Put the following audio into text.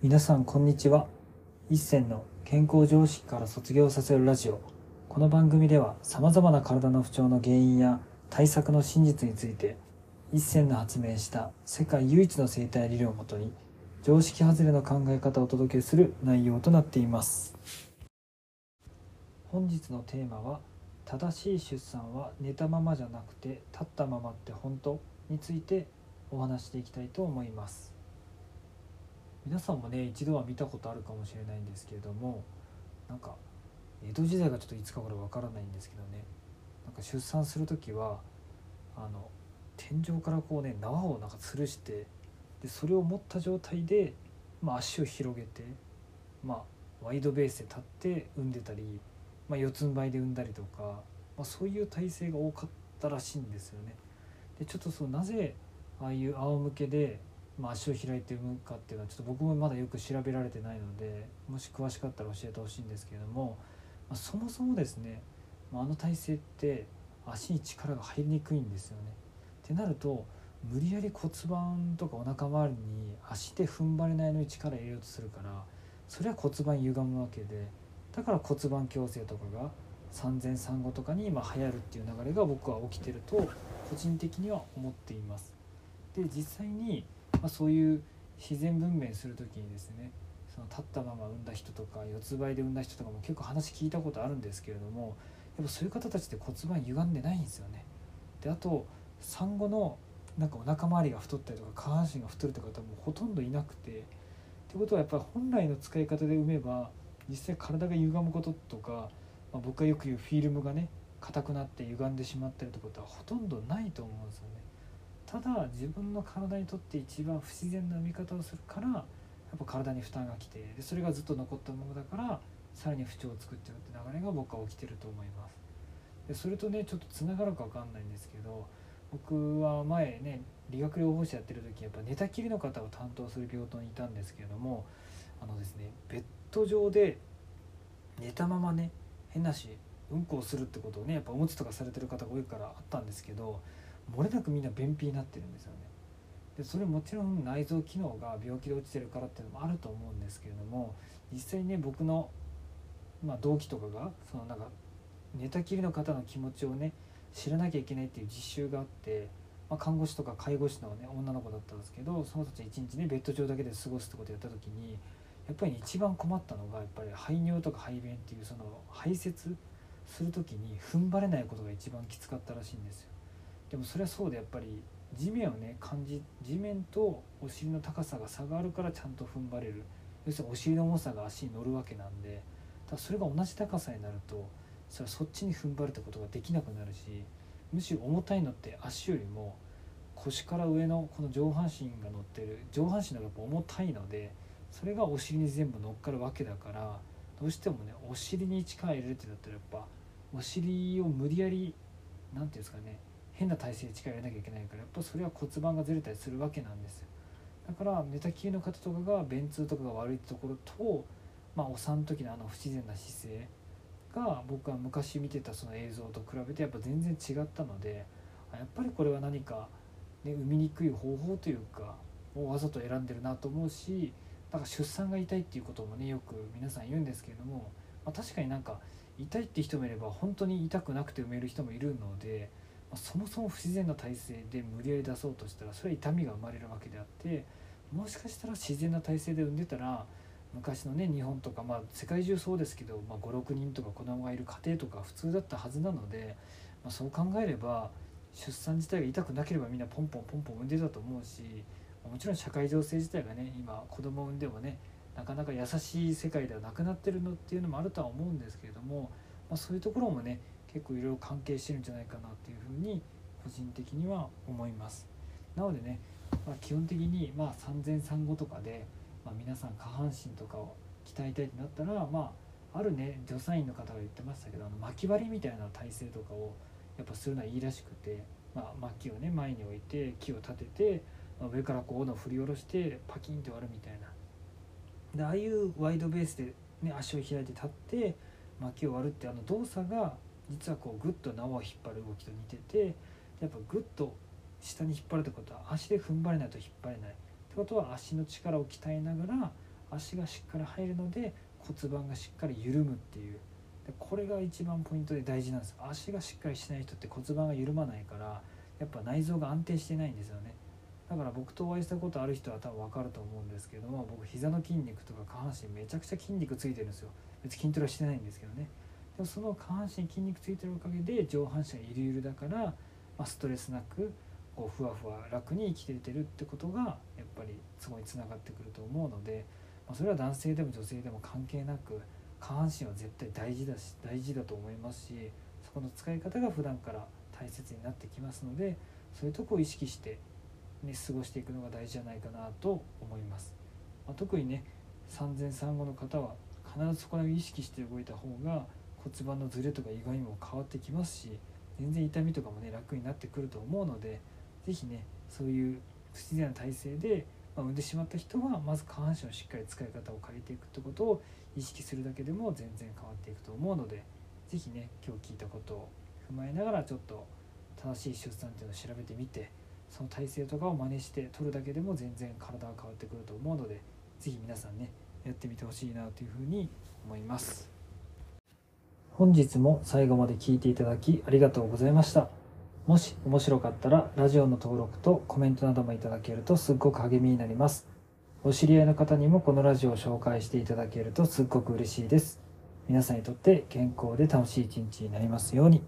皆さんこんにちは。一銭の健康常識から卒業させるラジオ。この番組ではさまざまな体の不調の原因や対策の真実について一銭の発明した世界唯一の生態理論をもとに常識外れの考え方をお届けする内容となっています。本日のテーマは正しい出産は寝たままじゃなくて立ったままって本当についてお話していきたいと思います。皆さんもね一度は見たことあるかもしれないんですけれどもなんか江戸時代がちょっといつかこれわからないんですけどねなんか出産する時はあの天井からこうね縄をなんか吊るしてでそれを持った状態で、まあ、足を広げて、まあ、ワイドベースで立って産んでたり、まあ、四つん這いで産んだりとか、まあ、そういう体勢が多かったらしいんですよね。でちょっとそうなぜああいう仰向けでまあ、足を開いて産むかっていうのはちょっと僕もまだよく調べられてないのでもし詳しかったら教えてほしいんですけれども、まあ、そもそもですね、まあ、あの体勢って足に力が入りにくいんですよね。ってなると無理やり骨盤とかお腹周りに足で踏ん張れないのに力入れようとするからそれは骨盤歪むわけでだから骨盤矯正とかが産前産後とかに今流行るっていう流れが僕は起きてると個人的には思っています。で実際にまあ、そういう自然分娩する時にですねその立ったまま産んだ人とか四つ這いで産んだ人とかも結構話聞いたことあるんですけれどもやっぱそういう方たちって骨盤歪んでないんですよね。であと産後のなんかお腹周りが太ったりとか下半身が太るって方もほとんどいなくてってことはやっぱり本来の使い方で産めば実際体が歪むこととか、まあ、僕がよく言うフィルムがね硬くなって歪んでしまったりとかってほとんどないと思うんですよね。ただ自分の体にとって一番不自然な見方をするからやっぱ体に負担がきてでそれがずっと残ったままだからさらに不調を作っちゃうって流れが僕は起きてると思います。でそれとねちょっとつながるか分かんないんですけど僕は前ね理学療法士やってる時やっぱ寝たきりの方を担当する病棟にいたんですけれどもあのですねベッド上で寝たままね変なしうんこをするってことをねやっぱおむつとかされてる方が多いからあったんですけど漏れなくみんな便秘になってるんですよね。でそれもちろん内臓機能が病気で落ちてるからっていうのもあると思うんですけれども実際ね僕の、まあ、同期とかがそのなんか寝たきりの方の気持ちをね知らなきゃいけないっていう実習があって、まあ、看護師とか介護士の、ね、女の子だったんですけどその人たち一日ねベッド上だけで過ごすってことをやった時にやっぱり一番困ったのがやっぱり排尿とか排便っていうその排泄する時に踏ん張れないことが一番きつかったらしいんですよ。でもそれはそうでやっぱり地面をね感じ地面とお尻の高さが差があるからちゃんと踏ん張れる。要するにお尻の重さが足に乗るわけなんでただそれが同じ高さになるとそれはそっちに踏ん張るってことができなくなるしむしろ重たいのって足よりも腰から上のこの上半身が乗ってる上半身の方がやっぱ重たいのでそれがお尻に全部乗っかるわけだからどうしてもねお尻に力入れるってなったらやっぱお尻を無理やり何て言うんですかね変な体勢で力入れなきゃいけないからやっぱそれは骨盤がずれたりするわけなんですよ。だから寝たきりの方とかが便通とかが悪いところと、まあ、お産の時のあの不自然な姿勢が僕は昔見てたその映像と比べてやっぱ全然違ったのでやっぱりこれは何か、ね、産みにくい方法というかをわざと選んでるなと思うしだか出産が痛いっていうこともねよく皆さん言うんですけれども、まあ、確かになんか痛いって人もいれば本当に痛くなくて産める人もいるのでそもそも不自然な体勢で無理やり出そうとしたらそれは痛みが生まれるわけであってもしかしたら自然な体勢で産んでたら昔のね日本とかまあ世界中そうですけど、まあ、56人とか子供がいる家庭とか普通だったはずなので、まあ、そう考えれば出産自体が痛くなければみんなポンポンポンポン産んでたと思うしもちろん社会情勢自体がね今子供を産んでもねなかなか優しい世界ではなくなってるのっていうのもあるとは思うんですけれども、まあ、そういうところもね結構いろいろ関係してるんじゃないかなっていうふうに個人的には思います。なのでね、まあ、基本的にまあ産前産後とかで、まあ、皆さん下半身とかを鍛えたいってなったら、まあ、あるね助産院の方が言ってましたけどあの巻き割りみたいな体勢とかをやっぱするのはいいらしくて、まあ、巻きをね前に置いて木を立てて、まあ、上からこう斧を振り下ろしてパキンって割るみたいな。でああいうワイドベースで、ね、足を開いて立って巻きを割るってあの動作が実はこうグッと縄を引っ張る動きと似ててやっぱグッと下に引っ張るってことは足で踏ん張れないと引っ張れないってことは足の力を鍛えながら足がしっかり入るので骨盤がしっかり緩むっていう。でこれが一番ポイントで大事なんです。足がしっかりしない人って骨盤が緩まないからやっぱ内臓が安定してないんですよね。だから僕とお会いしたことある人は多分分かると思うんですけども僕膝の筋肉とか下半身めちゃくちゃ筋肉ついてるんですよ。別に筋トレはしてないんですけどね。もその下半身筋肉ついてるおかげで上半身がゆるゆるだから、まあ、ストレスなくこうふわふわ楽に生きててるってことがやっぱりそこにつながってくると思うので、まあ、それは男性でも女性でも関係なく下半身は絶対大事だし大事だと思いますしそこの使い方が普段から大切になってきますのでそういうとこを意識してね、過ごしていくのが大事じゃないかなと思います。まあ、特にね産前産後の方は必ずそこら辺意識して動いた方が骨盤のズレとか意外にも変わってきますし全然痛みとかもね楽になってくると思うので是非ねそういう不自然な体勢で、まあ、産んでしまった人はまず下半身をしっかり使い方を変えていくってことを意識するだけでも全然変わっていくと思うので是非ね今日聞いたことを踏まえながらちょっと正しい出産っていうのを調べてみてその体勢とかを真似して取るだけでも全然体が変わってくると思うので是非皆さんねやってみてほしいなというふうに思います。本日も最後まで聴いていただきありがとうございました。もし面白かったらラジオの登録とコメントなどもいただけるとすっごく励みになります。お知り合いの方にもこのラジオを紹介していただけるとすっごく嬉しいです。皆さんにとって健康で楽しい一日になりますように。